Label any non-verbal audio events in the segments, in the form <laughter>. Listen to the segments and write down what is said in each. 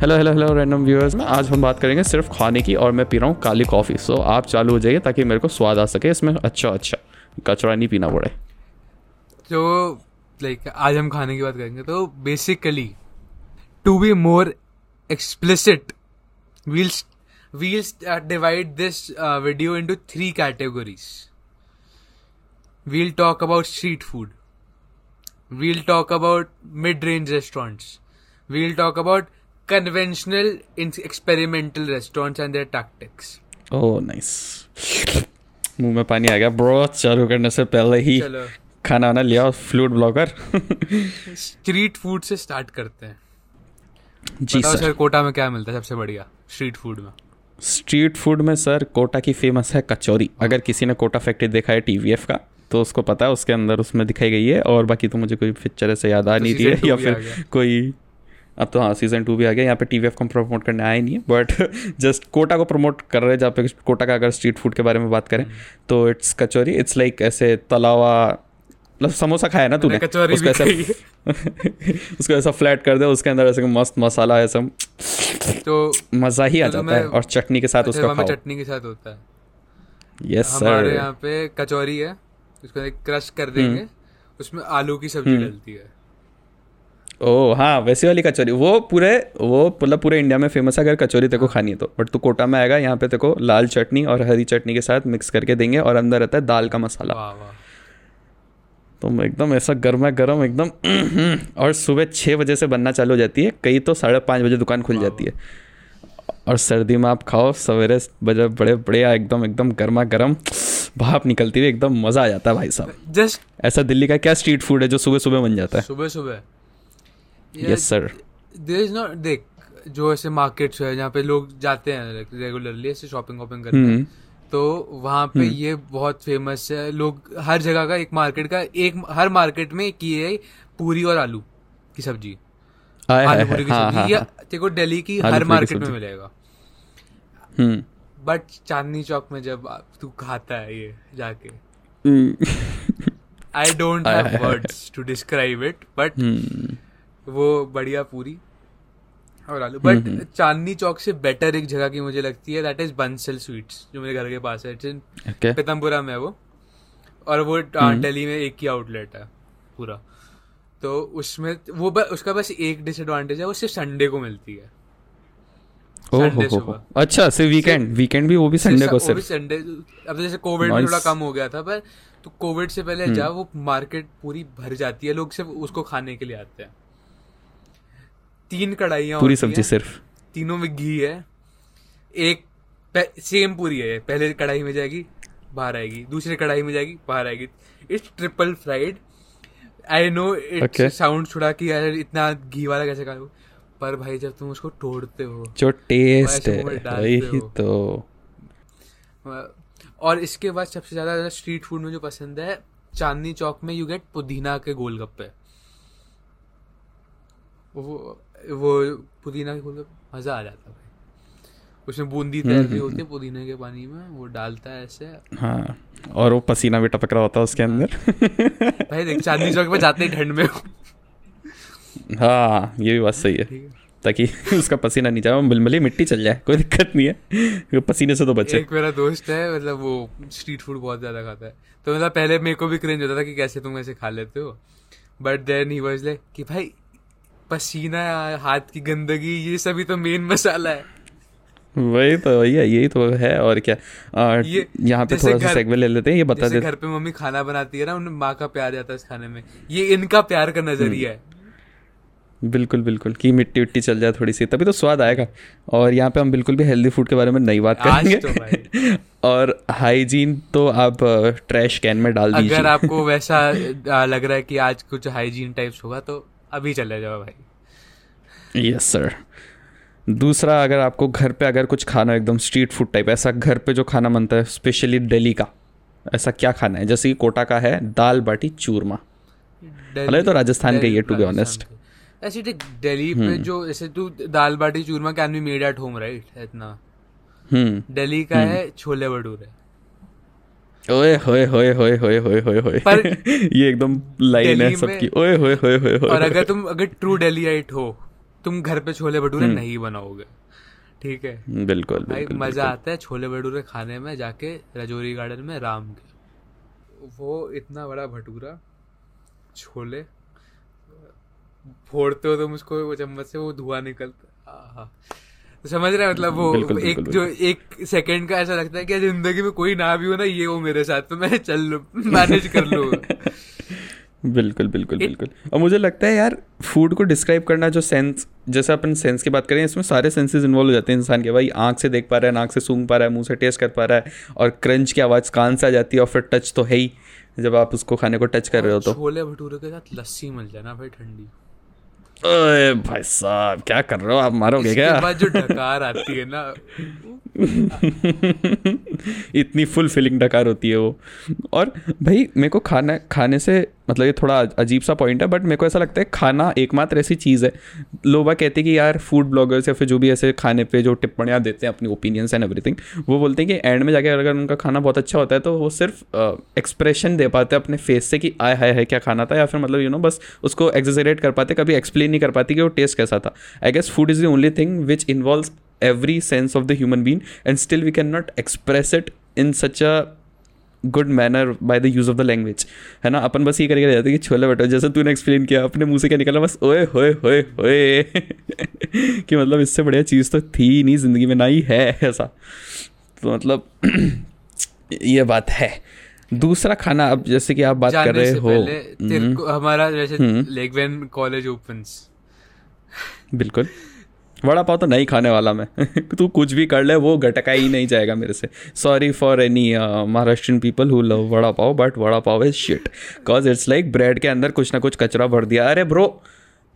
Hello hello hello random viewers में आज हम बात करेंगे सिर्फ़ खाने की और मैं पी रहा हूँ काली कॉफ़ी सो आप चालू हो जाइए ताकि मेरे को स्वाद आ सके, इसमें अच्छा अच्छा कचरा नहीं पीना पड़े। तो लाइक आज हम खाने की बात करेंगे तो basically to be more explicit we'll we'll divide this video into three categories we'll talk about street food we'll talk about mid range restaurants we'll talk about conventional experimental restaurants and their tactics. Oh, nice. मुँह में पानी आ गया। Bro चालू करने से पहले ही खाना वाना लिया फ्लूड ब्लॉगर स्ट्रीट फ़ूड से स्टार्ट करते हैं। जी सर सर कोटा में क्या मिलता है सबसे बढ़िया? स्ट्रीट फ़ूड में। स्ट्रीट फ़ूड में सर कोटा की फ़ेमस है कचौरी। अगर किसी ने कोटा फैक्ट्री देखा है टीवीएफ का तो उसको पता है उसके अंदर उसमें दिखाई गई है और बाकी तो मुझे कोई पिक्चर ऐसे याद आ तो नहीं रही है या फिर कोई अब तो हाँ सीज़न टू भी आ गया यहाँ पे टी वी एफ़ को प्रमोट करने आए नहीं है बट जस्ट कोटा को प्रमोट कर रहे हैं जहाँ पे कोटा का अगर स्ट्रीट फ़ूड के बारे में बात करें तो इट्स कचौरी इट्स लाइक ऐसे तलावा मतलब समोसा खाया ना तूने? उसको ऐसा <laughs> उसको ऐसा फ्लैट कर दे उसके अंदर ऐसे मस्त मसाला ऐसा तो मज़ा ही आ जाता है और चटनी के साथ उसका खाओ। चटनी के साथ होता है। यस सर हमारे यहाँ पे कचौरी है उसको क्रश कर देंगे हम्म। उसमें आलू की सब्ज़ी हम्म। डलती है। ओ हाँ वैसी वाली कचौरी। वो पूरे वो मतलब पूरे इंडिया में फ़ेमस है अगर कचौरी तेको खानी है तो। बट तू कोटा में आएगा यहाँ पे तेको लाल चटनी और हरी चटनी के साथ मिक्स करके देंगे और अंदर रहता है दाल का मसाला। तो एकदम ऐसा गर्मा गर्म एकदम <clears throat> और सुबह छः बजे से बनना चालू हो जाती है कई तो साढ़े पाँच बजे दुकान खुल जाती है। और सर्दी में आप खाओ सवेरे बजे बड़े बढ़िया एकदम एकदम गर्मा गर्म भाप निकलती हुई एकदम मज़ा आ जाता है भाई साहब। जस्ट ऐसा दिल्ली का क्या स्ट्रीट फ़ूड है जो सुबह सुबह बन जाता है? सुबह सुबह yes sir there is not देख जो ऐसे मार्केट्स है जहाँ पे लोग जाते हैं रेगुलरली ऐसे शॉपिंग वॉपिंग करते हैं hmm. तो वहाँ पे hmm. ये बहुत फ़ेमस है। लोग हर जगह का एक मार्केट का एक हर मार्केट में एक ये है पूरी और आलू की सब्ज़ी। आलू पूरी की हाँ, सब्ज़ी हाँ, ये हाँ। देखो दिल्ली की हर मार्केट में मिलेगा। But hmm. चांदनी चौक में जब तू खाता है ये जाके। I don't have words to describe it but वो बढ़िया पूरी। और आलू। बट हम्म, हम्म। चांदनी चौक से बेटर एक जगह की मुझे लगती है दैट इज़ बंसल स्वीट्स जो मेरे घर के पास है। It's okay. पीतमपुरा में है वो। और वो हम्म। दिल्ली में एक ही आउटलेट है पूरा। तो उसमें वो ब, उसका बस एक डिसएडवांटेज है वो सिर्फ़ संडे को मिलती है। संडे सुबह। अच्छा सिर्फ़ वीकेंड वीकेंड भी वो भी संडे को सिर्फ़। संडे अब जैसे कोविड में थोड़ा कम हो गया था पर तो कोविड से पहले जब वो मार्केट पूरी भर जाती है लोग सिर्फ़ उसको खाने के लिए आते हैं। तीन कढ़ाइया पूरी सब्ज़ी सिर्फ़? तीनों में घी है। एक सेम पूरी है। पहले कढ़ाई में जाएगी बाहर आएगी। दूसरी कढ़ाई में जाएगी बाहर आएगी। It's triple fried I know it sound छुड़ा कि यार इतना घी वाला कैसे खा पर भाई जब तुम उसको तोड़ते हो जो टेस्ट है वही तो। और इसके बाद सबसे ज़्यादा स्ट्रीट फ़ूड में जो पसंद है चांदनी चौक में यू गेट पुदीना के गोलगप्पे। वो वो पुदीना के फूल मज़ा आ जाता भाई। उसमें बूंदी हम्म, तैर रही हम्म, होती है हम्म। पुदीने के पानी में वो डालता है ऐसे। हाँ और वो पसीना भी टपक रहा होता है उसके अंदर। भाई देख चांदनी चौक में जाते ठंड में। हाँ ये भी बात सही है। ताकि उसका पसीना नहीं जाए मिलमली मिट्टी चल जाए कोई दिक्कत नहीं है। पसीने से तो बचे। एक मेरा दोस्त है मतलब वो स्ट्रीट फ़ूड बहुत ज़्यादा खाता है। तो मतलब पहले मेरे को भी क्रेंज होता था कि कैसे तुम ऐसे खा लेते हो। But then he was like कि भाई पसीना हाथ की गंदगी ये सभी तो मेन मसाला है। वही तो है यही तो है और क्या? और यहाँ पे थोड़ा सा सेगवे ले लेते हैं ये बता देते घर पे मम्मी खाना बनाती है ना उन्हें माँ का प्यार जाता है इस खाने में। ये इनका प्यार का नज़रिया है। बिल्कुल बिल्कुल कि मिट्टी विट्टी चल जाए थोड़ी सी तभी तो स्वाद आएगा। और यहाँ पे हम बिल्कुल भी हेल्दी फ़ूड के बारे में नहीं बात करेंगे। तो <laughs> और हाइजीन तो आप ट्रैश कैन में डाल दीजिए। अगर आपको <laughs> वैसा लग रहा है कि आज कुछ हाइजीन टाइप्स होगा तो अभी चले जाओ भाई। यस सर दूसरा अगर आपको घर पे अगर कुछ खाना एकदम स्ट्रीट फ़ूड टाइप ऐसा घर पे जो खाना बनता है स्पेशली दिल्ली का ऐसा क्या खाना है? जैसे कि कोटा का है दाल बाटी चूरमा। भले तो राजस्थान का ही है टू बी ऑनेस्ट ऐसे दिल्ली पे हम्म। जो जैसे तू dal baati churma can be made at home right इतना। दिल्ली हम्म। का हम्म। है छोले भटूरे। ओए होए होए होए होए होए होए होए। पर <laughs> ये एकदम लाइन है सबकी। ओए होए होए होए और अगर तुम अगर ट्रू डेलीइट हो तुम घर पे छोले भटूरे नहीं बनाओगे। ठीक है? बिल्कुल भाई मज़ा आता है छोले भटूरे खाने में जाके रजौरी गार्डन में राम के। वो इतना बड़ा भटूरा छोले फोड़ते हो तुम उसको वो चम्मच से वो धुआँ निकलता आहा। समझ रहे हैं? मतलब वो बिल्कुल, एक बिल्कुल, जो एक सेकंड का ऐसा लगता है कि ज़िंदगी में कोई ना भी हो ना ये हो मेरे साथ तो मैं चल लूँ मैनेज कर लूँ। <laughs> बिल्कुल बिल्कुल बिल्कुल। और मुझे लगता है यार फ़ूड को डिस्क्राइब करना जो सेंस जैसे अपन सेंस की बात करें इसमें सारे सेंसेस इन्वॉल्व हो जाते हैं इंसान के। भाई आँख से देख पा रहा है नाक से सूंघ पा रहा है मुँह से टेस्ट कर पा रहा है और क्रंच की आवाज़ कान से आ जाती है और फिर टच तो है ही जब आप उसको खाने को टच कर रहे हो तो। छोले भटूरे के साथ लस्सी मिल जाए ना भाई ठंडी। भाई साहब क्या कर रहे हो आप मारोगे क्या बाद जो डकार आती है ना इतनी फुल फिलिंग डकार होती है वो और भाई मेरे को खाना खाने से मतलब ये थोड़ा अजीब सा पॉइंट है बट मेरे को ऐसा लगता है खाना एकमात्र ऐसी चीज़ है। लोग कहते हैं कि यार फ़ूड ब्लॉगर्स या फिर जो भी ऐसे खाने पे जो टिप्पणियाँ देते हैं अपनी ओपिनियंस एंड एवरीथिंग वो बोलते हैं कि एंड में जाके अगर उनका खाना बहुत अच्छा होता है तो वो सिर्फ़ एक्सप्रेशन दे पाते हैं अपने फेस से कि आय हाय है क्या खाना था, या फिर मतलब यू नो बस उसको एग्जेजरेट कर पाते, कभी एक्सप्लेन नहीं कर पाती कि वो टेस्ट कैसा था। I guess food is the only thing which involve every sense of the human being and still we can not express it in such a good manner by the use of the language है ना? अपन बस ये करके जाते कि छोले भटूरे जैसे तूने एक्सप्लेन किया अपने मुँह से क्या निकला बस ओए होए होए होए। <laughs> कि मतलब इससे बढ़िया चीज़ तो थी नहीं ज़िंदगी में ना ही है ऐसा। तो मतलब <clears throat> ये बात है। दूसरा खाना अब जैसे कि आप बात कर रहे हो। तेरे को हमारा जैसे लाइक व्हेन कॉलेज ओपन्स बिल्कुल। वड़ा पाव तो नहीं खाने वाला मैं। <laughs> तू कुछ भी कर ले वो घटका ही नहीं जाएगा मेरे से। Sorry for any Maharashtrian people who love vada pav but vada pav is shit cause it's like bread के अंदर कुछ ना कुछ कचरा भर दिया। अरे ब्रो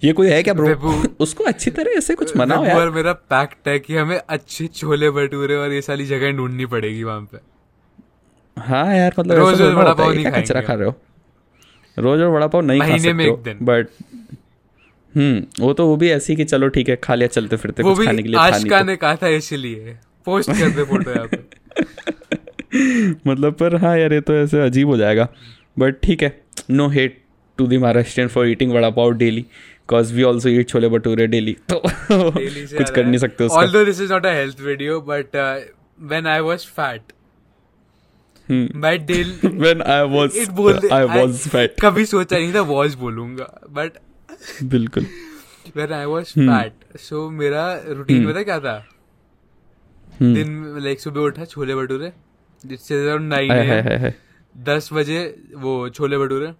ये कोई है क्या ब्रो <laughs> उसको अच्छी तरह ऐसे कुछ मनाओ और यार। मेरा पैक्ट है कि हमें अच्छे छोले भटूरे और ये सारी जगह ढूंढनी पड़ेगी वहाँ पे। हाँ यार मतलब रोज रोज वड़ा पाव नहीं कचरा खा रहे हो। रोज रोज वड़ा पाव नहीं खा सकते हो बट हम्म वो तो वो भी ऐसी कि चलो ठीक है खा लिया चलते फिरते वो कुछ भी खाने के लिए आशिका तो। ने कहा था इसलिए पोस्ट कर दे फ़ोटो यहाँ पे। <laughs> मतलब पर हाँ यार ये तो ऐसे अजीब हो जाएगा। बट ठीक है no hate to the Maharashtrian for eating vada pav daily cause we also eat chole bhature daily तो कुछ कर नहीं सकते उसका। Although this is not a health video, but uh, when I was fat, my daily <laughs> when I was it बोल दे- I was fat कभी सोचा नहीं था वॉज़ बोलूँगा। बट बिल्कुल। Hmm. fat, so मेरा रूटीन पता क्या था? हम्म, दिन लाइक सुबह उठा छोले भटूरे जिससे अराउंड नाइन दस बजे वो छोले भटूरे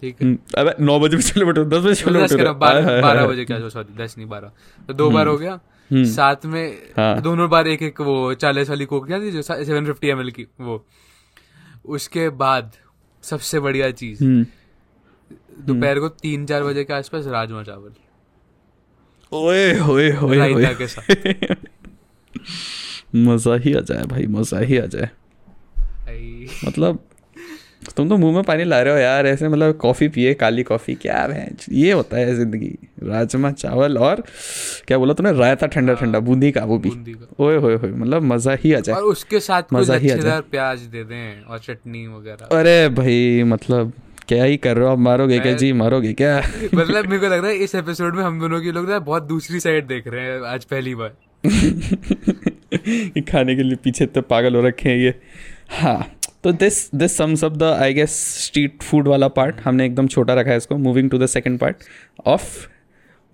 ठीक है? हम्म, अबे नौ बजे भी छोले भटूरे दस बजे छोले भटूरे। बारह। बजे क्या सॉरी दस नहीं बारह। तो दो बार हो गया। हम्म। साथ में हाँ। दोनों बार एक एक वो चालीस वाली कोक थी जो सेवन फिफ्टी एम की वो। उसके बाद सबसे बढ़िया चीज़ हम्म, दोपहर को तीन चार बजे के आसपास राजमा चावल। ओए होए होए रायता के साथ। <laughs> मज़ा ही आ जाए भाई मज़ा ही आ जाए। मतलब तुम तो मुँह में पानी ला रहे हो यार ऐसे मतलब कॉफ़ी पिए काली कॉफ़ी क्या है ये होता है ज़िंदगी। राजमा चावल और क्या बोला तुमने रायता ठंडा ठंडा बूंदी का वो भी। ओए होए होए मतलब मज़ा ही आ जाए। और उसके साथ मज़ा ही आ जाए। प्याज दे दें और चटनी वगैरह। अरे भाई मतलब क्या ही कर रहे हो? आप मारोगे क्या? जी मारोगे क्या? <laughs> मतलब मेरे को लग रहा है इस एपिसोड में हम दोनों के लोग ना बहुत दूसरी साइड देख रहे हैं आज पहली बार। <laughs> खाने के लिए पीछे तो पागल हो रखे हैं ये। हाँ तो this this sums up the I guess street food वाला पार्ट हमने एकदम छोटा रखा है इसको। Moving to the second part of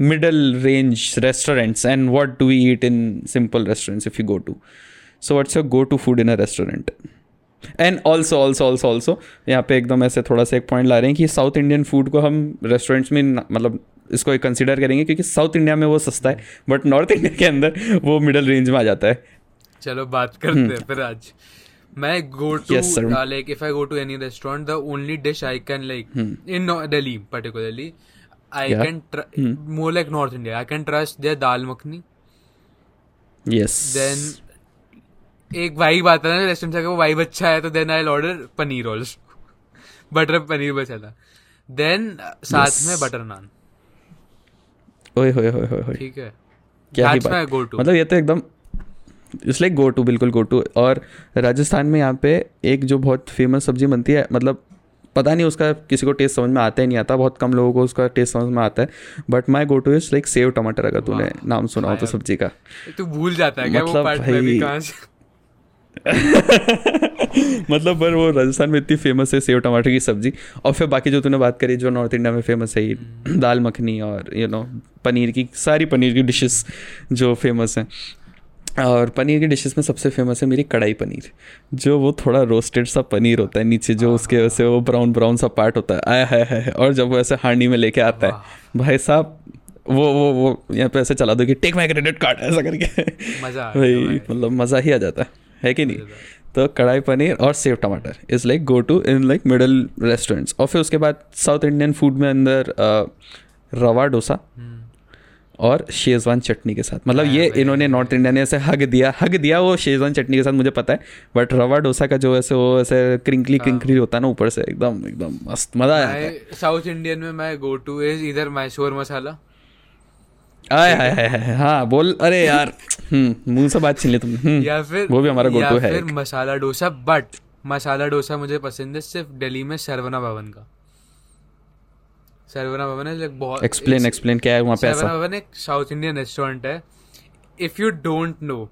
middle range restaurants and what do we eat in simple restaurants if you go to so what's your go to food in a restaurant and also also also also यहाँ पे एकदम ऐसे थोड़ा सा एक point ला रहे हैं कि साउथ इंडियन फ़ूड को हम रेस्टोरेंट्स में मतलब इसको कंसिडर करेंगे क्योंकि साउथ इंडिया में वो सस्ता है बट नॉर्थ इंडिया के अंदर वो मिडल रेंज में आ जाता है। चलो बात करते हैं फिर आज। मैं go to. Like if I go to any restaurant the only dish I can like in Delhi particularly I. Can more like north India I can trust their dal makhani yes then एक vibe आता है ना restaurant से वो vibe अच्छा है तो then I order paneer also butter <laughs> paneer बचा था. देन साथ Yes. में बटर नान ओए होए होए होए ठीक है. क्या ही बात। go-to. मतलब ये तो एकदम इट्स लाइक गो टू बिल्कुल गो टू और राजस्थान में यहाँ पे एक जो बहुत फ़ेमस सब्ज़ी बनती है मतलब पता नहीं उसका किसी को टेस्ट समझ में आता ही नहीं आता बहुत कम लोगों को उसका टेस्ट समझ में आता है. But my go to is like sev tamatar अगर तूने नाम सुना हो तो सब्ज़ी का। तू भूल जाता है क्या मतलब वो पार्ट में भी कहाँ से <laughs> मतलब पर वो राजस्थान में इतनी फ़ेमस है सेव टमाटर की सब्ज़ी। और फिर बाकी जो तूने बात करी जो नॉर्थ इंडिया में फ़ेमस है हम्म। दाल मखनी और you you know know, paneer की सारी पनीर की डिशेस जो फ़ेमस हैं। और पनीर की डिशेस में सबसे फ़ेमस है मेरी कढ़ाई पनीर जो वो थोड़ा रोस्टेड सा पनीर होता है नीचे जो उसके हाँ। वैसे वो ब्राउन ब्राउन सा पार्ट होता है। आया है, है, है और जब वो ऐसे हांडी में लेके आता है। भाई साहब वो वो वो यहाँ पे ऐसे चला दो कि टेक माई क्रेडिट कार्ड ऐसा करके। मज़ा <laughs> भाई। मतलब मज़ा ही आ जाता है। है कि नहीं? तो कढ़ाई पनीर और sev tamatar is like go to in like middle restaurants और फिर उसके बाद साउथ इंडियन फ़ूड में अंदर रवा डोसा हम्म। और शेजवान चटनी के साथ। मतलब ये इन्होंने नॉर्थ इंडिया ने ऐसे हग दिया। हग दिया वो शेजवान चटनी के साथ मुझे पता है। बट रवा डोसा का जो ऐसे वो ऐसे क्रिंकली क्रिंकली हाँ। होता है ना ऊपर से एकदम एकदम मस्त मज़ा आया साउथ इंडियन में मैं गो टू इज़ इधर मैशोर मसाला। आए हाय हाय हाय हाँ बोल अरे यार हम्म मुँह से बात छीन ली तुमने हम्म, या फिर वो भी हमारा गो टू है फिर मसाला डोसा बट मसाला डोसा मुझे पसंद है सिर्फ़ दिल्ली में सरवना भवन का। सरवना भवन है लाइक बहुत एक्सप्लेन एक्सप्लेन क्या है वहाँ पे सरवना भवन एक साउथ इंडियन रेस्टोरेंट है। If you don't know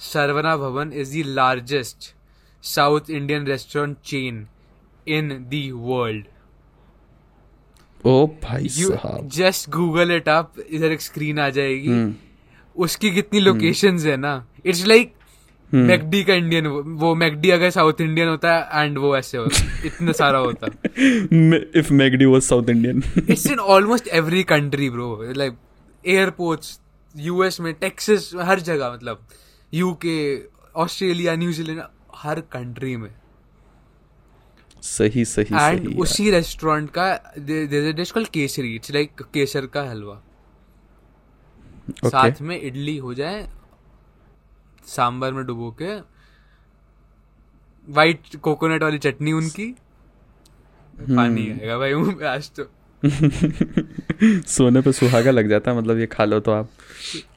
Saravana Bhavan is the largest south Indian restaurant chain in the world ओ भाई साहब। जस्ट गूगल इट अप इधर एक स्क्रीन आ जाएगी। hmm. उसकी कितनी लोकेशंस hmm. है ना? इट्स लाइक मैकडी का इंडियन वो मैकडी अगर साउथ इंडियन होता है एंड वो ऐसे होता इतना सारा होता। If McD was south Indian it's in almost every country bro like airports US में टेक्सास हर जगह मतलब। यूके ऑस्ट्रेलिया न्यूजीलैंड हर कंट्री में। सही सही एंड उसी रेस्टोरेंट का there dish called kesari it's like केसर का हलवा okay. साथ में इडली हो जाए सांबर में डुबो के वाइट कोकोनट वाली चटनी उनकी पानी hmm. आएगा भाई मुँह पे आज तो <laughs> सोने पे सुहागा लग जाता है मतलब ये खा लो तो आप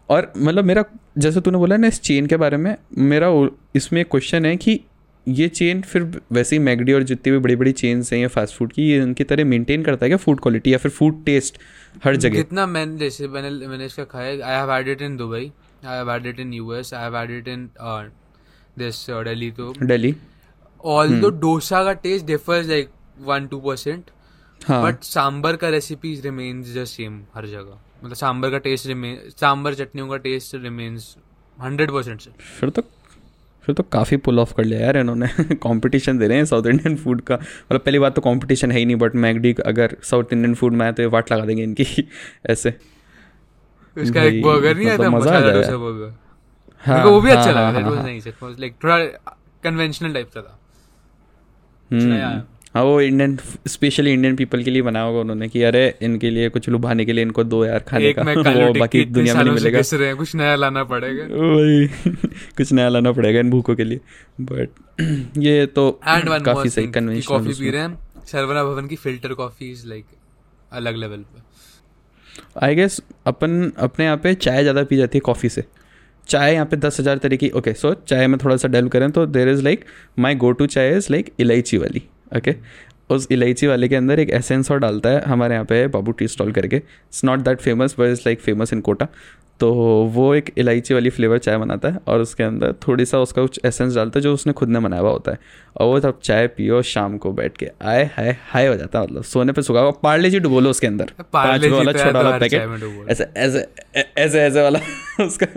और मतलब मेरा जैसे तूने बोला ना इस चेन के बारे में मेरा इसमें एक क्वेश्चन है कि ये चेन फिर वैसे ही मैगडी और जितनी भी बड़ी बड़ी चेन्स हैं या फास्ट फ़ूड की ये उनकी तरह मेंटेन करता है क्या फ़ूड क्वालिटी या फिर फ़ूड टेस्ट हर जगह? जितना मैंने जैसे मैंने मैंने इसका खाया I have had it in Dubai I have had it in US I have had it in this Delhi तो दिल्ली ऑल दो डोसा का taste differs like one two percent but sambar का रेसिपी रिमेन्स द सेम हर जगह. मतलब सांबर का taste remain sambar चटनियों का टेस्ट रिमेन्स हंड्रेड परसेंट फिर तो फिर तो काफ़ी पुल ऑफ़ कर लिया यार इन्होंने। <laughs> कंपटीशन दे रहे हैं साउथ इंडियन फ़ूड का। मतलब पहली बात तो कंपटीशन है ही नहीं बट मैगडी अगर साउथ इंडियन फ़ूड में आए तो ये वाट लगा देंगे इनकी। <laughs> ऐसे। उसका एक बर्गर नहीं आता मज़ा आ जाएगा बर्गर हाँ, वो भी अच्छा हाँ, लगा it was nice it was like थोड़ा कन्वेंशनल टाइप का था। हम्म। हाँ वो इंडियन स्पेशली इंडियन पीपल के लिए बनाया होगा उन्होंने कि अरे इनके लिए कुछ लुभाने के लिए इनको दो यार खाने का। <laughs> वो बाकी दुनिया में नहीं मिलेगा। कुछ नया लाना पड़ेगा। वही <laughs> कुछ नया लाना पड़ेगा इन भूखों के लिए। बट <clears throat> ये तो काफ़ी सही कन्वेंशन कॉफ़ी पी रहे हैं। भवन की फ़िल्टर कॉफ़ी इज़ लाइक अलग लेवल पे। आई गेस अपन अपने यहाँ पे चाय ज़्यादा पी जाती है कॉफ़ी से। चाय यहाँ पे दस हज़ार तरीके ओके सो चाय में थोड़ा सा डेल करें तो there is like my go to chai is like elaichi वाली। ओके उस इलायची वाले के अंदर एक एसेंस और डालता है हमारे यहाँ पे बाबू टी स्टॉल करके। It's not that famous but is like famous in Kota तो वो एक इलायची वाली फ्लेवर चाय बनाता है और उसके अंदर थोड़ी सा उसका कुछ एसेंस डालता है जो उसने खुद ने बनाया हुआ होता है। और वो तब चाय पियो शाम को बैठ के आए हाय हाय हो जाता है मतलब। सोने पे सुखा हुआ पार्ले जी डुबोलो उसके अंदर। पाँच वाला छोटा वाला पैकेट। ऐसे ऐसे ऐसे ऐसे वाला <laughs> उसका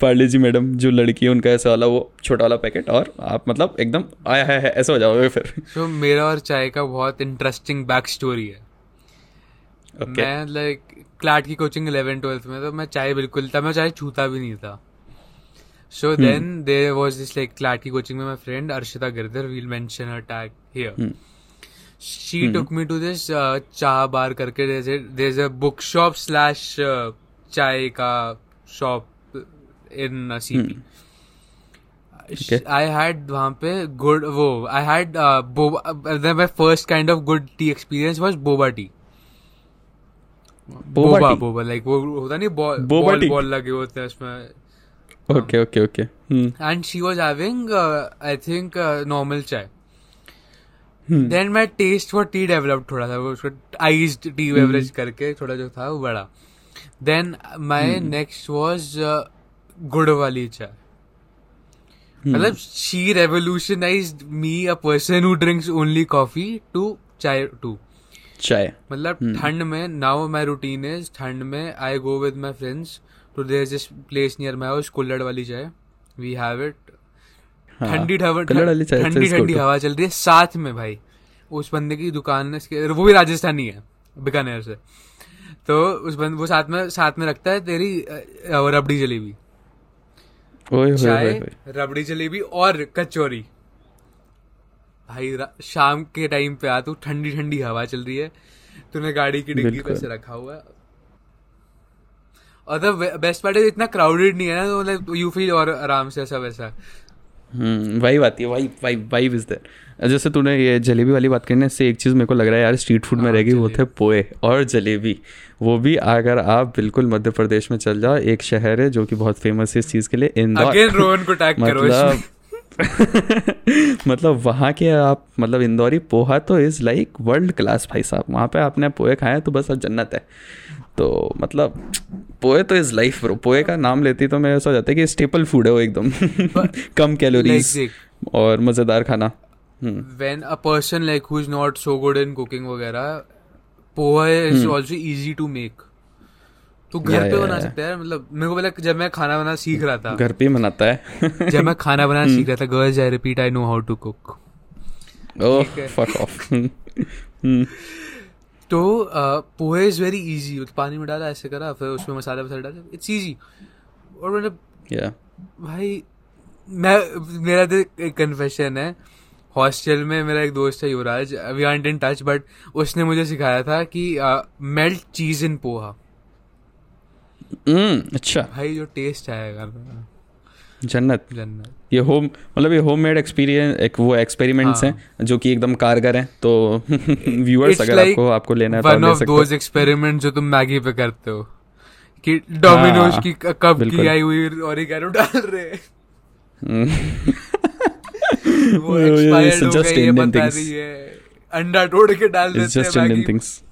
पार्ले जी मैडम जो लड़की है उनका ऐसे वाला वो छोटा वाला पैकेट और आप मतलब एकदम आया है ऐसे हो जाओगे फिर। तो मेरा और चाय का बहुत इंटरेस्टिंग बैक स्टोरी है। मैं लाइक क्लाट की कोचिंग इलेवन ट्वेल्थ में तो मैं चाय बिल्कुल था मैं चाय छूता भी नहीं था। So then there was this like CLAT की कोचिंग में my friend Arshita Girdhar will mention her tag here she took me to this Chah bar करके there is a book shop slash chai का shop in CP I had वहाँ पे good वो I had my first kind of good tea experience was boba tea boba boba like वो होता नहीं ball ball ball लगे होते हैं उसमें। Okay okay okay. And she was having I think normal chai then my taste for tea develop थोड़ा सा वो उसको आइज़ टी बेवरेज करके थोड़ा जो था वो बड़ा। देन माई नेक्स्ट वॉज़ गुड़ वाली चाय मतलब she revolutionise me a person who drinks only coffee to chai to chai मतलब ठंड में नाउ माई रूटीन इज़ ठंड में I go with my friends to there this place near my house कुल्लड़ वाली चाय वी हैव इट ठंडी ठंडी ठंडी हवा चल रही है साथ में भाई। उस बंदे की दुकान है वो भी राजस्थानी है बीकानेर से। तो उस बंद वो साथ में साथ में रखता है तेरी रबड़ी जलेबी। चाय रबड़ी जलेबी और कचौरी। भाई शाम के टाइम पे आ तू ठंडी ठंडी हवा चल रही है। तूने गाड़ी की डिग्गी पे से रखा हुआ है। और द बेस्ट पार्ट है इतना क्राउडेड नहीं है ना तो मतलब यू फील और आराम से ऐसा। वैसा हम्म, आती है vibe vibe vibe is there जैसे तूने ये जलेबी वाली बात करने से एक चीज़ मेरे को लग रहा है यार स्ट्रीट फ़ूड में हाँ, रहेगी वो थे पोए और जलेबी। वो भी अगर आप बिल्कुल मध्य प्रदेश में चल जाओ एक शहर है जो कि बहुत फ़ेमस है इस चीज़ के लिए इंदौर। को टैग मतलब <laughs> मतलब वहाँ के आप मतलब इंदौरी पोहा तो इज़ लाइक वर्ल्ड क्लास भाई साहब। वहाँ पे आपने पोहे खाए तो बस अब जन्नत है। तो मतलब पोहे तो इज़ लाइफ ब्रो पोए का नाम लेती तो मैं ऐसा हो जाता है कि स्टेपल फ़ूड है वो एकदम। <laughs> कम कैलोरीज और मज़ेदार खाना। When a person like who is not so good in cooking वगैरह poha is also easy to make तो घर पे बना सकते हैं मतलब मेरे को पहले जब मैं खाना बनाना सीख रहा था। घर पे बनाता है। जब मैं खाना बनाना. <laughs> सीख रहा था girls I repeat I know how to cook fuck off तो पोहे इज़ वेरी इजी पानी में डाला ऐसे करा फिर उसमें मसाला वसाला डाला। इट्स इजी और मतलब भाई मैं मेरा तो एक कन्फेशन है। हॉस्टल में मेरा एक दोस्त है Yuvraj we are in touch but उसने मुझे सिखाया था कि मेल्ट चीज़ इन पोहा। अच्छा। भाई जो टेस्ट आएगा जन्नत। जन्नत। ये होम मतलब ये होम मेड एक्सपीरियंस एक वो एक्सपेरिमेंट्स हाँ. हैं जो कि एकदम कारगर हैं तो <laughs> व्यूअर्स अगर like आपको आपको लेना है तो वन ऑफ़ दोज एक्सपेरिमेंट जो तुम मैगी पे करते हो कि डोमिनोज हाँ, की कब की आई हुई और ओरिगेनो डाल रहे <laughs> वो एक्सपायर्ड हो गई ये बता रही है। अंडा तोड़ के डाल देते हैं थिंग्स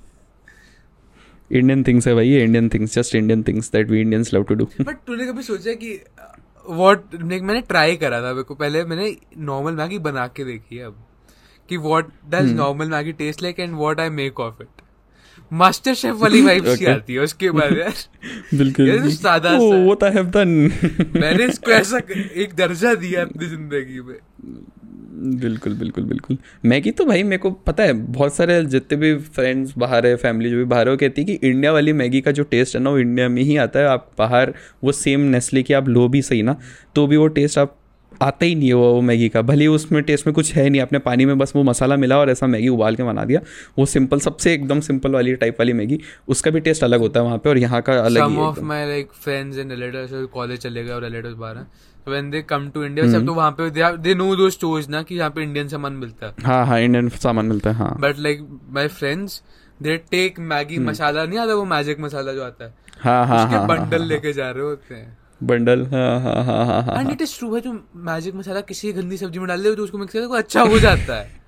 इंडियन थिंग्स है भाई ये Indian things just Indian things that we Indians love to do but तूने कभी सोचा कि वॉट मैंने ट्राई करा था मेरे को पहले मैंने नॉर्मल मैगी बना के देखी है अब कि what does normal Maggi taste like and what I make of it master chef वाली <laughs> वाइब सी आती है उसके बाद यार। <laughs> बिल्कुल। सादा सा व्हाट आई हैव डन मैंने इसको ऐसा <laughs> एक दर्जा दिया अपनी ज़िंदगी में। बिल्कुल बिल्कुल बिल्कुल। मैगी तो भाई मेरे को पता है बहुत सारे जितने भी फ्रेंड्स बाहर है फैमिली जो भी बाहर है वो कहती है कि इंडिया वाली मैगी का जो टेस्ट है ना वो इंडिया में ही आता है। आप बाहर वो सेम नेस्ले की आप लो भी सही ना तो भी वो टेस्ट आप आता ही नहीं है वो मैगी का। भले उसमें टेस्ट में कुछ है नहीं आपने पानी में बस वो मसाला मिला और ऐसा मैगी उबाल के बना दिया वो सिंपल सबसे एकदम सिंपल वाली टाइप वाली मैगी उसका भी टेस्ट अलग होता है वहाँ पे और यहाँ का अलग Some of my like friends and relatives college चले गए और relatives बाहर हैं when they come to India सब तो वहाँ पे they know those stores ना कि यहाँ पे इंडियन सामान मिलता है। हाँ हाँ इंडियन सामान मिलता है हाँ। But like my friends they take Maggi masala नहीं आता वो मैजिक मसाला जो आता है? हाँ हाँ उसके बंडल हाँ, लेके जा रहे होते हैं। बंडल हाँ हाँ हाँ हाँ हाँ इट इज़ ट्रू है जो मैजिक मसाला किसी गंदी सब्ज़ी में डाल दे तो उसको मिक्स कर अच्छा हो जाता है।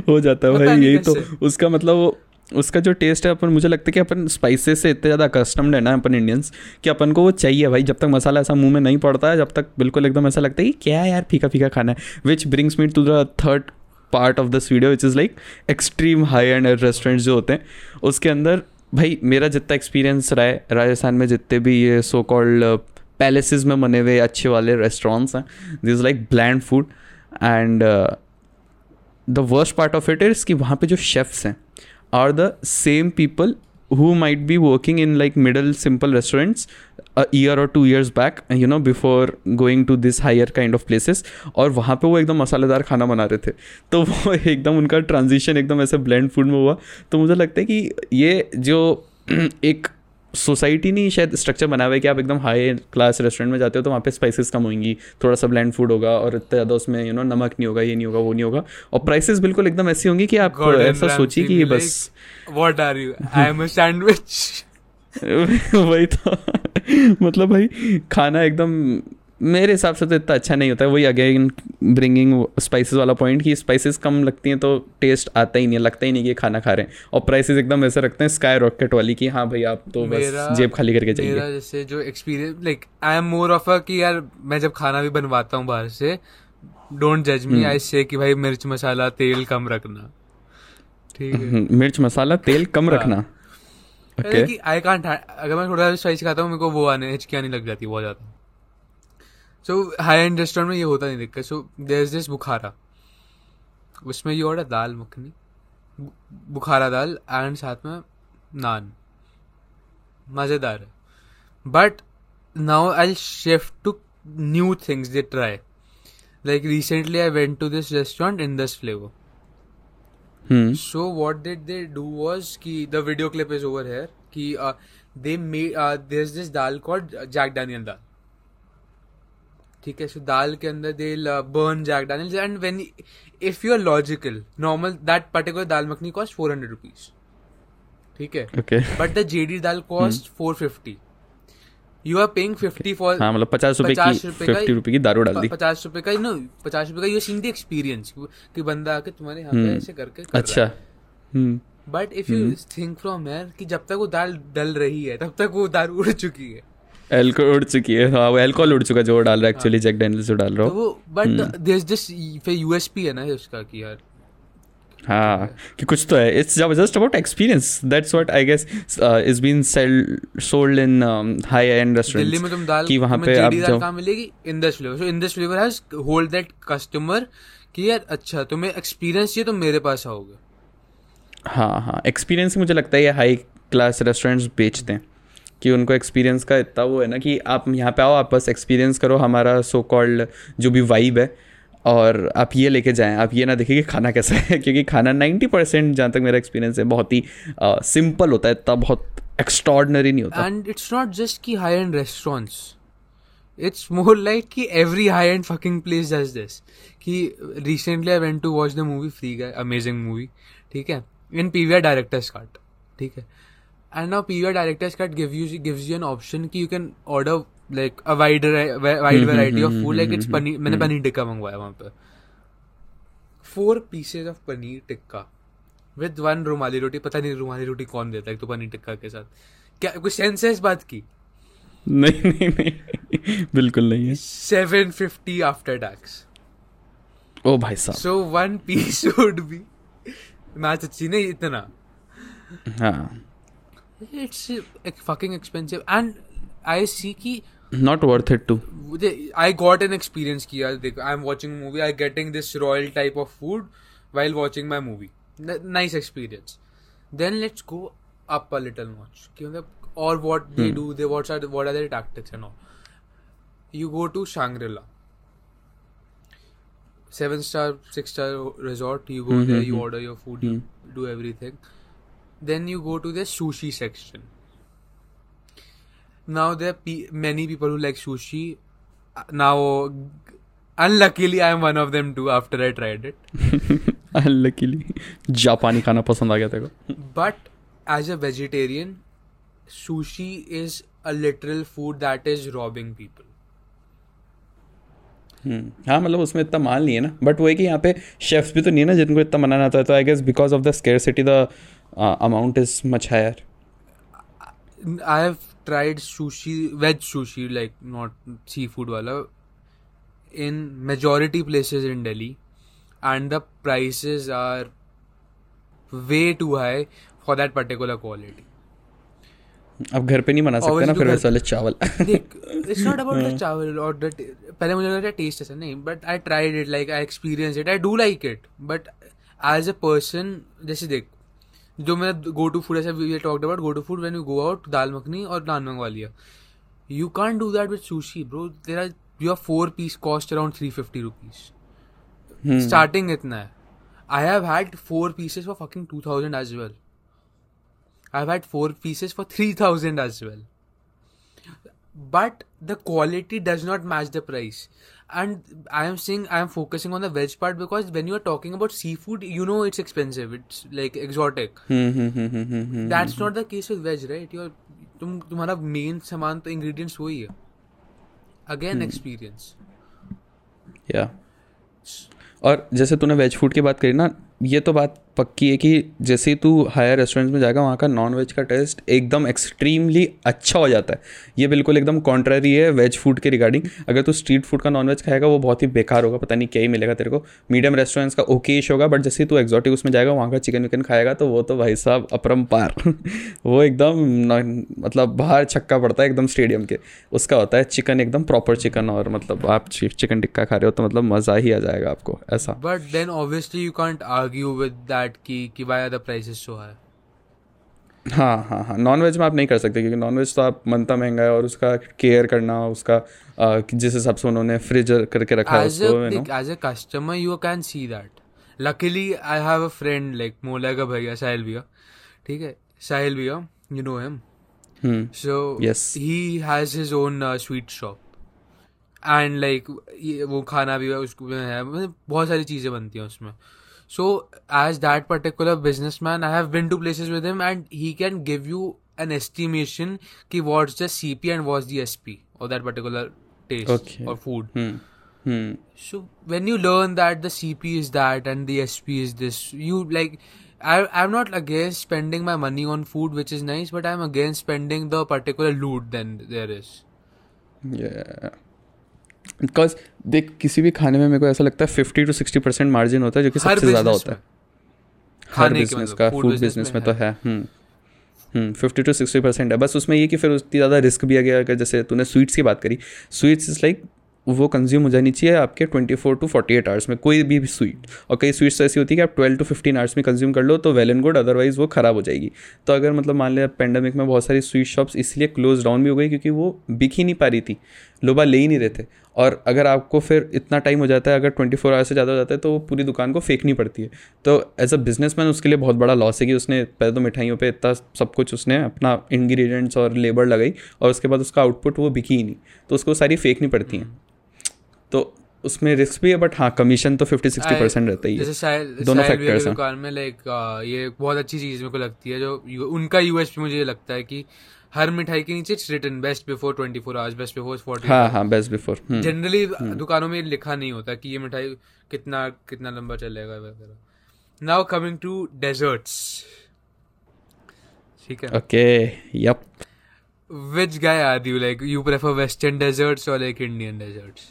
<laughs> हो जाता है भाई यही तो उसका मतलब उसका जो टेस्ट है, अपन, मुझे लगता है कि अपन स्पाइसेस से इतने ज़्यादा कस्टम्ड है ना अपन इंडियंस कि अपन को वो चाहिए भाई। जब तक मसाला ऐसा मुँह में नहीं पड़ता है, जब तक बिल्कुल एकदम ऐसा लगता है कि क्या यार फीका फीका खाना है। Which brings me to the third part of this video which is like extreme high end restaurants जो होते हैं। उसके अंदर भाई, मेरा जितना एक्सपीरियंस रहा है, राजस्थान में जितने भी ये सो कॉल्ड पैलेसेस में बने हुए अच्छे वाले रेस्टोरेंट्स हैं this like bland food and the worst part of it is कि वहाँ पे जो शेफ्स हैं are the same people who might be working in like middle simple restaurants a year or two years back you know before going to this higher kind of places और वहाँ पे वो एकदम मसालेदार खाना बना रहे थे तो वो एकदम उनका ट्रांजिशन एकदम ऐसे ब्लेंड फ़ूड में हुआ तो मुझे लगता है कि ये जो एक सोसाइटी नहीं शायद स्ट्रक्चर बना हुआ है कि आप एकदम हाई क्लास रेस्टोरेंट में जाते हो तो वहाँ पे स्पाइसेस कम होंगी थोड़ा सा ब्लैंड फ़ूड होगा और इतना ज़्यादा उसमें यू नो नमक नहीं होगा ये नहीं होगा वो नहीं होगा। और प्राइसेस बिल्कुल एकदम ऐसी होंगी कि आप ऐसा सोचिए कि बस। What are you I am a sandwich वही तो। मतलब भाई खाना एकदम मेरे हिसाब से तो इतना अच्छा नहीं होता है। वही अगेन ब्रिंगिंग स्पाइसेस वाला पॉइंट कि स्पाइसेस कम लगती हैं तो टेस्ट आता ही नहीं है लगता ही नहीं कि खाना खा रहे हैं। और प्राइसेस एकदम ऐसे रखते हैं स्काई रॉकेट वाली कि हाँ भाई आप तो बस जेब खाली करके जाइए। मेरा जैसे जो experience like I am more of a कि यार मैं जब खाना भी बनवाता हूँ बाहर से डोंट जज मी आई से कि भाई मिर्च मसाला तेल कम रखना। ठीक है। हम्म, मिर्च मसाला तेल कम हाँ। रखना। ओके आई कांट अगर मैं थोड़ा स्पाइसी खाता हूँ मेरे को वो आने हिचकी नहीं लग जाती बहुत ज़्यादा। सो हाई एंड रेस्टोरेंट में ये होता नहीं दिक्कत so there is this Bukhara. उसमें ये order dal makhani Bukhara dal and साथ में नान। मज़ेदार है। But now I shift to new things they try like recently I went to this restaurant in this Flavour so what did they do was की the video clip is over here कि they made there is this dal called Jack Daniel dal. ठीक है so दाल के अंदर they burn Jack Daniels and when if you are logical normal that particular dal makhani cost four hundred rupees ठीक है? But the JD dal cost four fifty you are paying fifty for हाँ मतलब पचास रुपए की fifty रुपए की दारू डाल दी। पचास रुपए का नो पचास रुपए का यू सीन द एक्सपीरियंस कि बंदा आके तुम्हारे यहाँ पे हम्म। ऐसे करके कर अच्छा। But if you think from here कि जब तक वो दाल डल रही है तब तक वो दारू उड़ चुकी है। एल्कोहल उड़ चुकी है। हाँ वो एल्कोहल उड़ चुका जो वो डाल रहा है एक्चुअली जैक जो डाल रहा हो। वो बट देयर इज़ दिस फिर यूएसपी है ना उसका कि यार। हाँ कि कुछ तो है। It's just about experience that's what I guess is been sale sold in high end restaurants Delhi में तुम दाल कि वहाँ पे आप जाओ कहाँ मिलेगी? Flavour so in this Flavour has hold that customer कि यार अच्छा तुम्हें एक्सपीरियंस चाहिए तो मेरे पास आओगे। हाँ हाँ। एक्सपीरियंस मुझे लगता है ये हाई क्लास रेस्टोरेंट्स बेचते हैं। कि उनको एक्सपीरियंस का इतना वो है ना कि आप यहाँ पे आओ, आप बस एक्सपीरियंस करो, हमारा सो कॉल्ड जो भी वाइब है, और आप ये लेके जाएँ। आप ये ना देखें कि खाना कैसा है, <laughs> क्योंकि खाना नाइन्टी परसेंट जहाँ तक मेरा एक्सपीरियंस है, बहुत ही सिंपल होता है, इतना बहुत एक्स्ट्रॉडनरी नहीं होता। एंड इट्स नॉट जस्ट की high end restaurants it's more like कि every high end fucking place does this कि recently I went to watch the movie Free Guy amazing movie ठीक है? In P PVR director's cut ठीक है? And now PVR director's cut gives you gives you an option कि you can order like a wide wide variety of food. Like it's paneer मैंने पनीर टिक्का मंगवाया वहाँ पे. Four pieces of paneer tikka with one rumali roti पता नहीं रुमाली रोटी कौन देता है तो पनीर टिक्का के साथ. क्या कुछ सेंस है इस बात की? नहीं नहीं नहीं. बिल्कुल नहीं है. सेवन फिफ्टी आफ्टर टैक्स ओ भाई साहब. So one piece would be much अच्छी नहीं इतना. हाँ. It's fucking expensive and I see की not worth it to I got an experience किया देख I am watching movie I getting this royal type of food why watching my movie nice experience then let's go up little watch क्योंकि और what they do they what are what are their tactics and you go to Shangrila seven star six star resort you go there you order your food do every thing then you go to the sushi section. Now there are pe- many people who like sushi. Now, unluckily, I am one of them too. After I tried it. unluckily, जापानी खाना पसंद आ गया तेरे. But as a vegetarian, sushi is a literal food that is robbing people. हाँ मतलब उसमें इतना माल नहीं है ना बट वो है कि यहाँ पे शेफ्स भी तो नहीं है ना जिनको इतना मनाना आता है तो I guess because of the scarcity the uh, amount is much higher? I have tried sushi, veg sushi, like not seafood wala, in majority places in Delhi, and the prices are way too high for that particular quality. अब घर पे नहीं बना सकते ना फिर वैसे वाले चावल it's not about the chawal और द पहले मुझे लगा टेस्ट ऐसा नहीं but I tried it like I experience it I do like it but as a person जैसे देख जो मैं गो टू फ़ूड ऐसा we talked about go to food when you go out दाल मखनी और नान मंगवा लिया। You can't do that with sushi bro तेरा you are four piece cost around three fifty rupees starting इतना है। I have had four pieces for fucking two thousand as well I have had four pieces for three thousand as well but the quality does not match the price and i am saying i am focusing on the veg part because when you are talking about seafood you know it's expensive it's like exotic that's not the case with veg right you तुम तुम्हारा main सामान तो ingredients वही है again experience या और जैसे तूने वेज फ़ूड की बात करी ना ये तो बात पक्की है कि जैसे तू हायर रेस्टोरेंट्स में जाएगा, वहाँ का नॉन वेज का टेस्ट एकदम एक्सट्रीमली अच्छा हो जाता है। ये बिल्कुल एकदम कॉन्ट्ररी है वेज फ़ूड के रिगार्डिंग अगर तू स्ट्रीट फ़ूड का नॉन वेज खाएगा, वो बहुत ही बेकार होगा, पता नहीं क्या ही मिलेगा तेरे को। मीडियम रेस्टोरेंट्स का ओकेश होगा बट जैसे तू एक्जॉटिक उसमें जाएगा, वहाँ का चिकन विकन खाएगा तो वो तो भाई साहब अपरम्पार <laughs> वो एकदम मतलब बाहर छक्का पड़ता है एकदम स्टेडियम के। उसका होता है चिकन एकदम प्रॉपर चिकन और मतलब आप चिकन टिक्का खा रहे हो तो मतलब मज़ा ही आ जाएगा आपको, ऐसा। But then obviously you can't argue with that कि कि why are the prices so high हाँ हाँ हाँ नॉन वेज में आप नहीं कर सकते क्योंकि नॉन वेज तो आप मनता महँगा है और उसका केयर करना उसका आ, जिस हिसाब से उन्होंने फ्रिज करके रखा है उसको as a customer you can see that luckily I have a friend like मोला का भैया साहिल भैया ठीक है? साहिल भैया you know him so he has his own sweet shop and like वो खाना भी उसको है मतलब बहुत सारी चीज़ें बनती हैं उसमें। So, as that particular businessman, I have been to places with him, and he can give you an estimation ki what's the CP and what's the SP of that particular taste okay. or food. Hmm. Hmm. So when you learn that the CP is that and the SP is this, you like. I, I'm not against spending my money on food, which is nice, but I'm against spending the particular loot then there is. Yeah. Because देख किसी भी खाने में मेरे को ऐसा लगता है fifty to sixty percent margin होता है जो कि सबसे ज़्यादा होता है। हर बिज़नेस का फ़ूड बिज़नेस में तो है। फिफ्टी टू सिक्सटी परसेंट है। बस उसमें ये कि फिर उतनी ज़्यादा रिस्क भी आ गया अगर जैसे तूने स्वीट्स की बात करी स्वीट्स इज़ लाइक वो कंज्यूम हो जानी चाहिए आपके twenty four to forty eight hours में कोई भी स्वीट और कई स्वीट्स ऐसी होती है कि आप ट्वेल्व टू फिफ्टीन आवर्स में कंज्यूम कर लो तो वेल एंड गुड अदरवाइज़ वो ख़राब हो जाएगी। तो अगर मतलब मान लिया पेंडेमिक में बहुत सारी स्वीट शॉप्स इसलिए क्लोज डाउन भी हो गई क्योंकि वो बिक ही नहीं पा रही थी। लोबा ले ही नहीं रहे थे। और अगर आपको फिर इतना टाइम हो जाता है अगर ट्वेंटी फोर आवर्स से ज़्यादा हो जाता है तो वो पूरी दुकान को फेंकनी पड़ती है। तो एज अ बिज़नेस मैन उसके लिए बहुत बड़ा लॉस है कि उसने पहले तो मिठाइयों पे इतना सब कुछ उसने अपना इंग्रेडिएंट्स और लेबर लगाई और उसके बाद उसका आउटपुट वो बिकी ही नहीं। तो उसको सारी फेंकनी पड़ती हैं। तो उसमें रिस्क भी है बट हाँ कमीशन तो फिफ्टी सिक्सटी परसेंट रहता ही है। दोनों फैक्टर्स हैं। दुकान में लाइक ये बहुत अच्छी चीज़ मेरे को लगती है जो उनका यूएसपी मुझे लगता है कि हर मिठाई के नीचे written best before twenty four hours best before forty हाँ हाँ बेस्ट बिफोर जनरली दुकानों में लिखा नहीं होता कि ये मिठाई कितना कितना लंबा चलेगा वगैरह। नाउ कमिंग टू डेजर्ट्स ठीक है? Okay yup which guy are you? Like you prefer western deserts or like indian deserts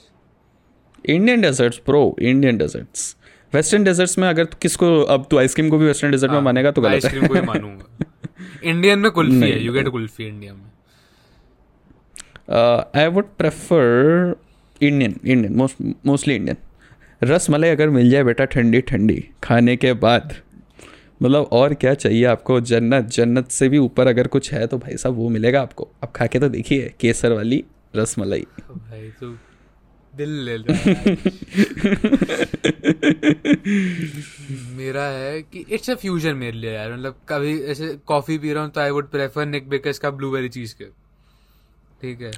Indian desserts pro Indian desserts western desserts में अगर किसको अब तू आइसक्रीम को भी वेस्टर्न डेजर्ट में मानेगा तो गलत है। आइसक्रीम को ही मानूँगा। <laughs> इंडियन में कुल्फी है यू गेट कुल्फी इंडिया में। I would prefer Indian Indian mostly Indian ras malai अगर मिल जाए बेटा ठंडी ठंडी खाने के बाद। मतलब और क्या चाहिए आपको? जन्नत जन्नत से भी ऊपर अगर कुछ है तो भाई साहब वो मिलेगा आपको। आप खा के तो देखिए केसर वाली रस मलाई। भाई तो दिल ले लो मेरा है कि इट्स अ फ्यूजन मेरे लिए यार मतलब कभी ऐसे कॉफ़ी पी रहा हूँ तो I would prefer Nik Baker's का ब्लूबेरी चीज़ के। ठीक है?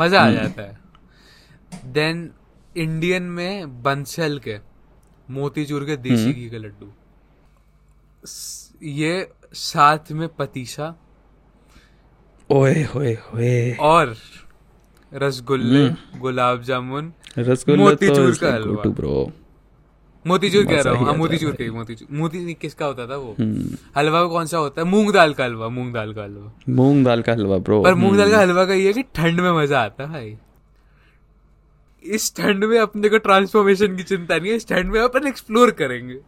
मज़ा आ हम्म। जाता है। देन इंडियन में बंसल के मोतीचूर के देसी हम्म। घी के लड्डू। ये साथ में पतीसा ओए होए होए और रसगुल्ले हम्म। गुलाब जामुन। रसगुल्ले मोतीचूर का हलवा। ब्रो मोतीचूर कह रहा हूँ। हाँ मोतीचूर के मोतीचूर। मोती किसका होता था वो? हम्म। हलवा कौन सा होता है? मूंग दाल का हलवा मूंग दाल का हलवा। मूंग दाल का हलवा ब्रो पर मूंग दाल का हम्म। हलवा का ये कि ठंड में मज़ा आता है भाई। इस ठंड में अपने को ट्रांसफॉर्मेशन की चिंता नहीं है इस ठंड में अपन एक्सप्लोर करेंगे।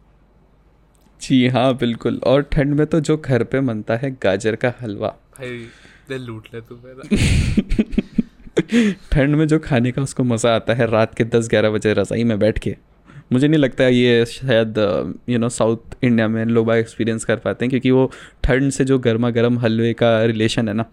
जी हाँ बिल्कुल। और ठंड में तो जो घर पे बनता है गाजर का हलवा। भाई लूट ले तू मेरा। <laughs> ठंड में जो खाने का उसको मज़ा आता है रात के दस ग्यारह बजे रज़ाई में बैठ के। मुझे नहीं लगता ये शायद यू नो साउथ इंडिया में लोग एक्सपीरियंस कर पाते हैं क्योंकि वो ठंड से जो गर्मा गर्म हलवे का रिलेशन है ना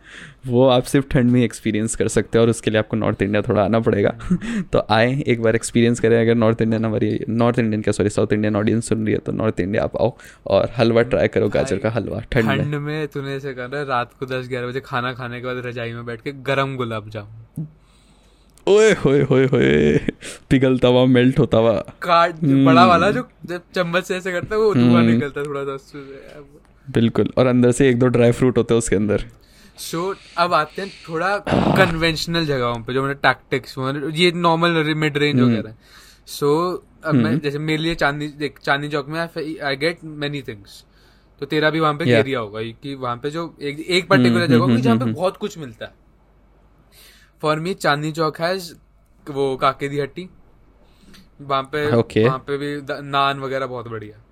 वो आप सिर्फ़ ठंड में एक्सपीरियंस कर सकते हो और उसके लिए आपको नॉर्थ इंडिया थोड़ा आना पड़ेगा। <laughs> तो आए एक बार एक्सपीरियंस करें अगर नॉर्थ इंडियन हमारी नॉर्थ इंडियन का सॉरी साउथ इंडियन ऑडियंस सुन रही है तो नॉर्थ इंडिया आप आओ और हलवा ट्राई करो गाजर का हलवा ठंड में। में तूने ऐसे कहा रात को दस ग्यारह बजे खाना खाने के बाद रजाई में बैठ के गर्म गुलाब जामुन। ओए होए होए होए। पिघलता हुआ मेल्ट होता हुआ। काट बड़ा वाला hmm. जो जब चम्मच से ऐसे करता है वो धुआँ hmm. निकलता थोड़ा सा उससे बिल्कुल और अंदर से एक दो ड्राई फ्रूट होते हैं उसके अंदर। सो अब आते हैं थोड़ा कन्वेंशनल जगहों पे जो मैंने टैक्टिक्स ये नॉर्मल मिड रेंज वगैरह। सो अब मैं जैसे मेरे लिए चांदनी देख चांदनी चौक में आई गेट मेनी थिंग्स तो तेरा भी वहाँ पे. एरिया होगा कि वहाँ पे जो एक एक पर्टिकुलर जगह होगी जहाँ पे बहुत कुछ मिलता है। फॉर मी चांदनी चौक है वो काके दी हट्टी। वहाँ पे Okay. वहाँ पे भी नान वगैरह बहुत बढ़िया।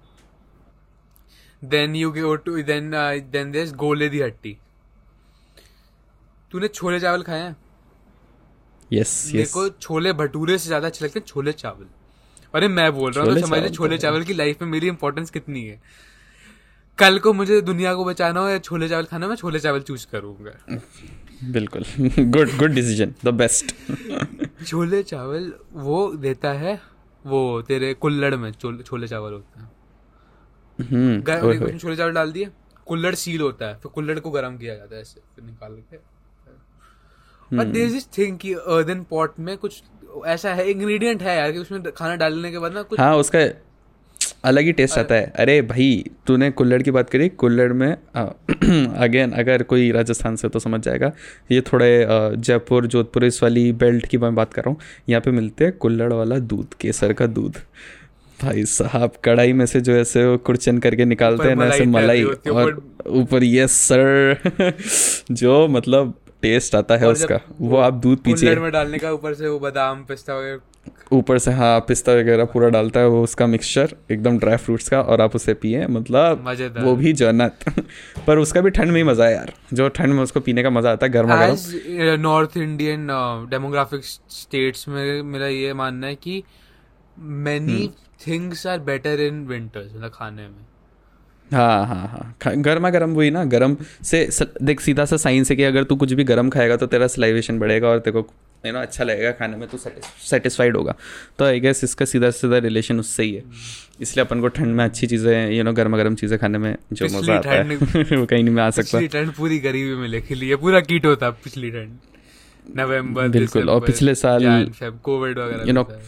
Then you go to then then there Gole Di Hatti. तूने छोले चावल खाए हैं? यस यस को छोले भटूरे से ज़्यादा अच्छे लगते हैं छोले चावल। अरे मैं बोल रहा हूँ तो समझ ले छोले तो- चावल की लाइफ में मेरी इंपॉर्टेंस कितनी है। कल को मुझे दुनिया को बचाना हो या छोले चावल खाना मैं छोले चावल चूज़ करूँगा। बिल्कुल। Good good decision the best chole chawal वो देता है वो तेरे कुल्लड़ में छोले चावल होता है। हम्म छोले चावल डाल दिए कुल्लड़ सील होता है फिर कुल्लड़ को गर्म किया जाता है ऐसे फिर निकाल के। और देयर इज़ थिंग कि अर्दन पॉट में कुछ ऐसा है इंग्रेडिएंट है यार कि उसमें खाना डालने के बाद ना कुछ हाँ उसका अलग ही टेस्ट आता है। अरे। भाई तूने कुल्लड़ की बात करी कुल्लड़ में अगेन <clears throat> अगर कोई राजस्थान से तो समझ जाएगा। ये थोड़े जयपुर जोधपुर इस वाली बेल्ट की मैं बात कर रहा हूँ। यहाँ पे मिलते हैं कुल्लड़ वाला दूध केसर का दूध। भाई साहब कढ़ाई में से जो ऐसे वो कुड़चन करके निकालते हैं ना ऐसे मलाई और ऊपर ये सर <laughs> जो मतलब टेस्ट आता है उसका। वो आप दूध पीजिए। कुल्हड़ में डालने का ऊपर से वो बादाम पिस्ता वगैरह ऊपर से हाँ पिस्ता वगैरह पूरा डालता है वो उसका मिक्सचर एकदम ड्राई फ्रूट्स का और आप उसे पिए मतलब वो भी जन्नत। <laughs> पर उसका भी ठंड में ही मज़ा है यार जो ठंड में उसको पीने का मज़ा आता है गर्मा गर्म। नॉर्थ इंडियन डेमोग्राफिक स्टेट्स में मेरा ये मानना है कि many things are better in winters मतलब खाने में। हाँ हाँ हाँ गर्मा गर्म वही ना गर्म से देख सीधा सा साइंस है कि अगर तू कुछ भी गर्म खाएगा तो तेरा सलाइवेशन बढ़ेगा और तेरे को यू नो अच्छा लगेगा खाने में तू सेटिस्फाइड होगा। तो आई गेस इसका सीधा सीधा रिलेशन उससे ही है। इसलिए अपन को ठंड में अच्छी चीज़ें यू नो गर्मा गर्म चीज़ें खाने में जो मज़ा आता है <laughs> वो कहीं नहीं में आ सकता ठंड पूरी गरीबी में लेके लिए पूरा कीटो था पिछली ठंड। नवंबर बिल्कुल, और पिछले साल- कोविड वगैरह भी था।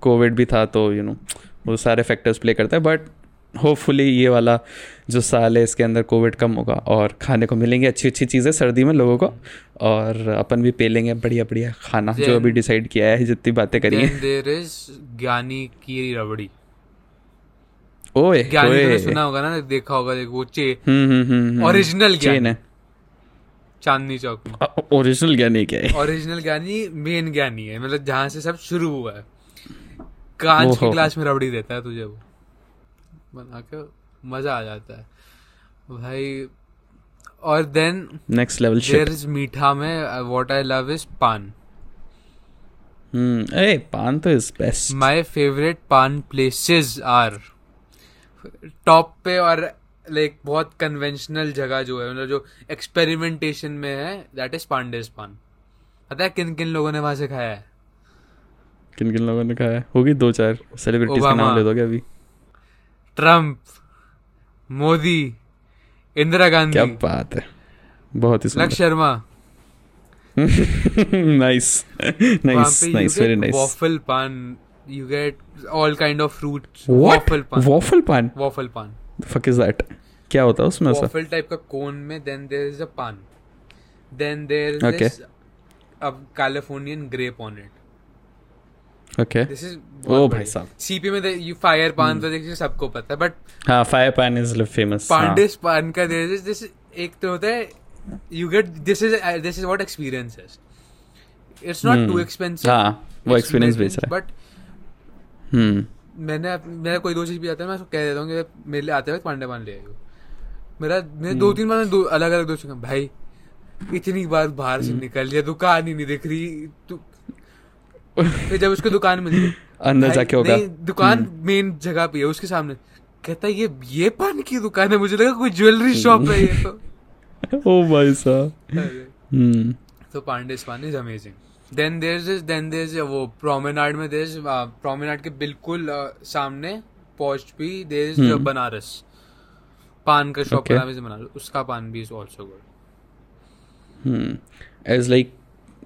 कोविड भी था तो यू नो वो सारे फैक्टर्स प्ले करते हैं बट होपफुली ये वाला जो साल है इसके अंदर कोविड कम होगा और खाने को मिलेंगे अच्छी अच्छी चीज़ें सर्दी में लोगों को और अपन भी पे लेंगे बढ़िया बढ़िया खाना जो अभी डिसाइड किया है जितनी बातें करी हैं। ज्ञानी की रबड़ी। ओए ज्ञानी ओए। सुना होगा ना देखा होगा देख वो चे ओरिजिनल चेन ज्ञानी। है। चांदनी चौक ओरिजिनल ज्ञानी क्या है? ओरिजिनल ज्ञानी मेन ज्ञानी है। मतलब जहाँ से सब शुरू हुआ है। कांच की। ग्लास में रबड़ी देता है तुझे वो। बना के मज़ा आ जाता है। भाई और then next level there is मीठा में व्हाट आई लव इज़ पान हम्म अरे पान तो is best my favourite paan places are top पे और लाइक बहुत कन्वेंशनल जगह जो है मतलब जो एक्सपेरिमेंटेशन में है दैट इज़ पांडेस पान पता है किन किन लोगों ने वहाँ से खाया है? किन किन लोगों ने खाया है? होगी दो चार सेलिब्रिटीज का नाम ले दोगे अभी? ट्रंप मोदी इंदिरा गांधी। क्या बात है। बहुत ही Lakshya Sharma. Nice nice nice very nice waffle paan you get all kind of fruit waffle paan waffle paan waffle paan fuck is that क्या होता है उसमें ऐसा? वॉफल टाइप का कोन में then there is a paan then there Okay. Is a Californian grape on it okay this is oh भाई साहब CP में यू फायर पान तो देखिए सबको पता है बट हाँ फायर पान इज़ फ़ेमस पांडेस पान का दिस एक तो होता है you get this is this is what experience is it's not too expensive हाँ वो एक्सपीरियंस रहा बट हम्म मैंने मेरा कोई दोस्त भी आता है मैं उसको कह देता हूँ कि मेरे लिए आते हुए पांडे पान ले आइयो। मेरा मेरे दो तीन बार दो अलग अलग दोस्तों को भाई इतनी बार बाहर से निकल लिया दुकान ही नहीं दिख रही तू फिर जब उसको दुकान मिली अंदर जाके होगा दुकान मेन जगह पे है उसके सामने। कहता है ये ये पान की दुकान है मुझे लगा कोई ज्वेलरी शॉप है ये तो. ओ भाई साहब हम्म। तो Pandey's paan is amazing then there is then there is वो प्रोमेनाड में देयर इज़ प्रोमेनाड के बिल्कुल सामने पोस्ट भी there is hmm. Banaras. Paan का शॉप Okay. बनारस उसका पान भी is also good hmm. As like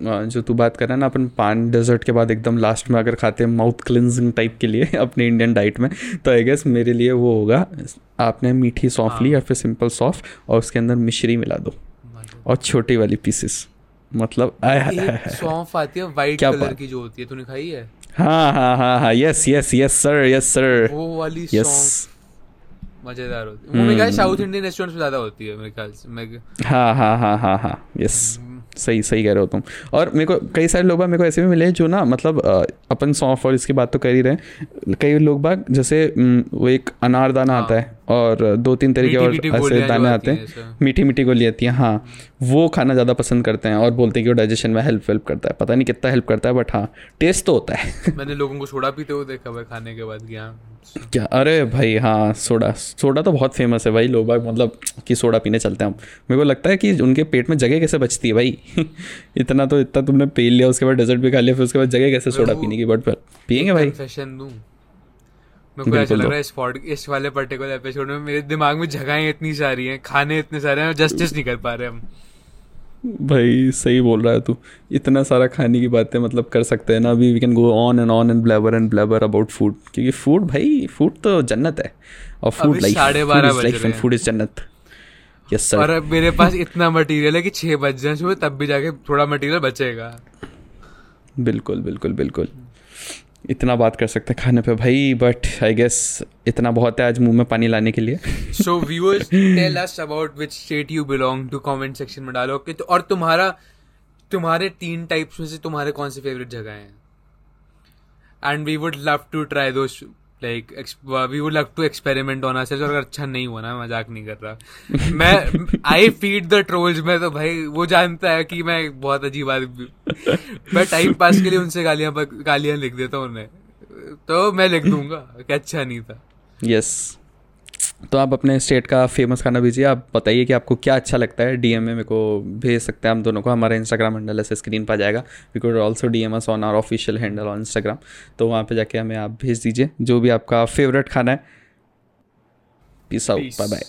जो तू बात कर रहा है ना अपन पान डेजर्ट के बाद एकदम लास्ट में अगर खाते हैं माउथ क्लिनजिंग टाइप के लिए <laughs> अपने इंडियन डाइट में तो आई गेस मेरे लिए वो होगा आपने मीठी सौंफ ली हाँ। या फिर सिंपल सौंफ और उसके अंदर मिश्री मिला दो और छोटी वाली पीसेस मतलब सौंफ आती है वाइट कलर की जो होती है तूने खाई है? हाँ हाँ हाँ हाँ yes yes yes sir yes sir वो वाली यस मज़ेदार होती है। वो मेरे ख्याल साउथ इंडियन रेस्टोरेंट्स में ज़्यादा होती है मेरे ख्याल से। मैं हाँ हाँ हाँ हाँ हाँ यस सही सही कह रहे हो तुम। और मेरे को कई सारे लोग बाग मेरे को ऐसे भी मिले हैं जो ना मतलब अपन सौंफ और इसकी बात तो कर ही रहे कई लोग बाग जैसे वो एक अनारदाना हाँ। आता है। और दो तीन तरीके और ऐसे दाने आते हैं मीठी मीठी गोली आती है हाँ। वो खाना ज़्यादा पसंद करते हैं और बोलते हैं कि वो डाइजेशन में हेल्प वेल्प करता है। पता नहीं कितना हेल्प करता है बट हाँ टेस्ट तो होता है। <laughs> मैंने लोगों को सोडा पीते हुए देखा भाई खाने के बाद क्या क्या? अरे भाई हाँ सोडा। सोडा तो बहुत फ़ेमस है भाई लोग मतलब कि सोडा पीने चलते हैं। हम मेरे को लगता है कि उनके पेट में जगह कैसे बचती है भाई? <laughs> इतना तो इतना तुमने पी लिया उसके बाद डेजर्ट भी खा लिया फिर उसके बाद जगह कैसे सोडा पीने की? बट पर पियेंगे भाई? मेरे को ऐसा लग रहा है इस पॉड इस वाले पर्टिकुलर एपिसोड में मेरे दिमाग में जगहें इतनी सारी हैं खाने इतने सारे हैं जस्टिस नहीं कर पा रहे हम। भाई सही बोल रहा है तू। इतना सारा खाने की बातें मतलब कर सकते हैं ना अभी we can go on and on and blabber and blabber about food क्योंकि फ़ूड भाई फ़ूड तो जन्नत है। और food life and food is जन्नत। यस सर और मेरे पास इतना मटेरियल है कि छह बज जाए सुबह तब भी जाके थोड़ा मटेरियल बचेगा। बिल्कुल बिल्कुल बिल्कुल। इतना बात कर सकते खाने पे। भाई बट आई गेस इतना बहुत है आज मुँह में पानी लाने के लिए। So viewers tell us about which state you belong to comment section में डालो कि तो और तुम्हारा, तुम्हारे तीन टाइप्स में से तुम्हारे कौन से फेवरेट जगह हैं? And we would love to try those like we would love to experiment on our अगर अच्छा नहीं हुआ ना मज़ाक नहीं कर रहा। <laughs> मैं आई फ़ीड द ट्रोल्स में तो भाई वो जानता है कि मैं बहुत अजीब आदमी मैं टाइम पास के लिए उनसे गालियाँ गालियाँ लिख देता हूँ उन्हें। तो मैं लिख दूँगा कि अच्छा नहीं था। Yes yes. तो आप अपने स्टेट का फ़ेमस खाना भेजिए। आप बताइए कि आपको क्या अच्छा लगता है। डीएम में मेरे को भेज सकते हैं। हम दोनों को हमारा इंस्टाग्राम हैंडल ऐसे स्क्रीन पर आ जाएगा। We could also D M S on our official handle on Instagram तो वहाँ पर जाके हमें आप भेज दीजिए। जो भी आपका फेवरेट खाना है। Peace out bye bye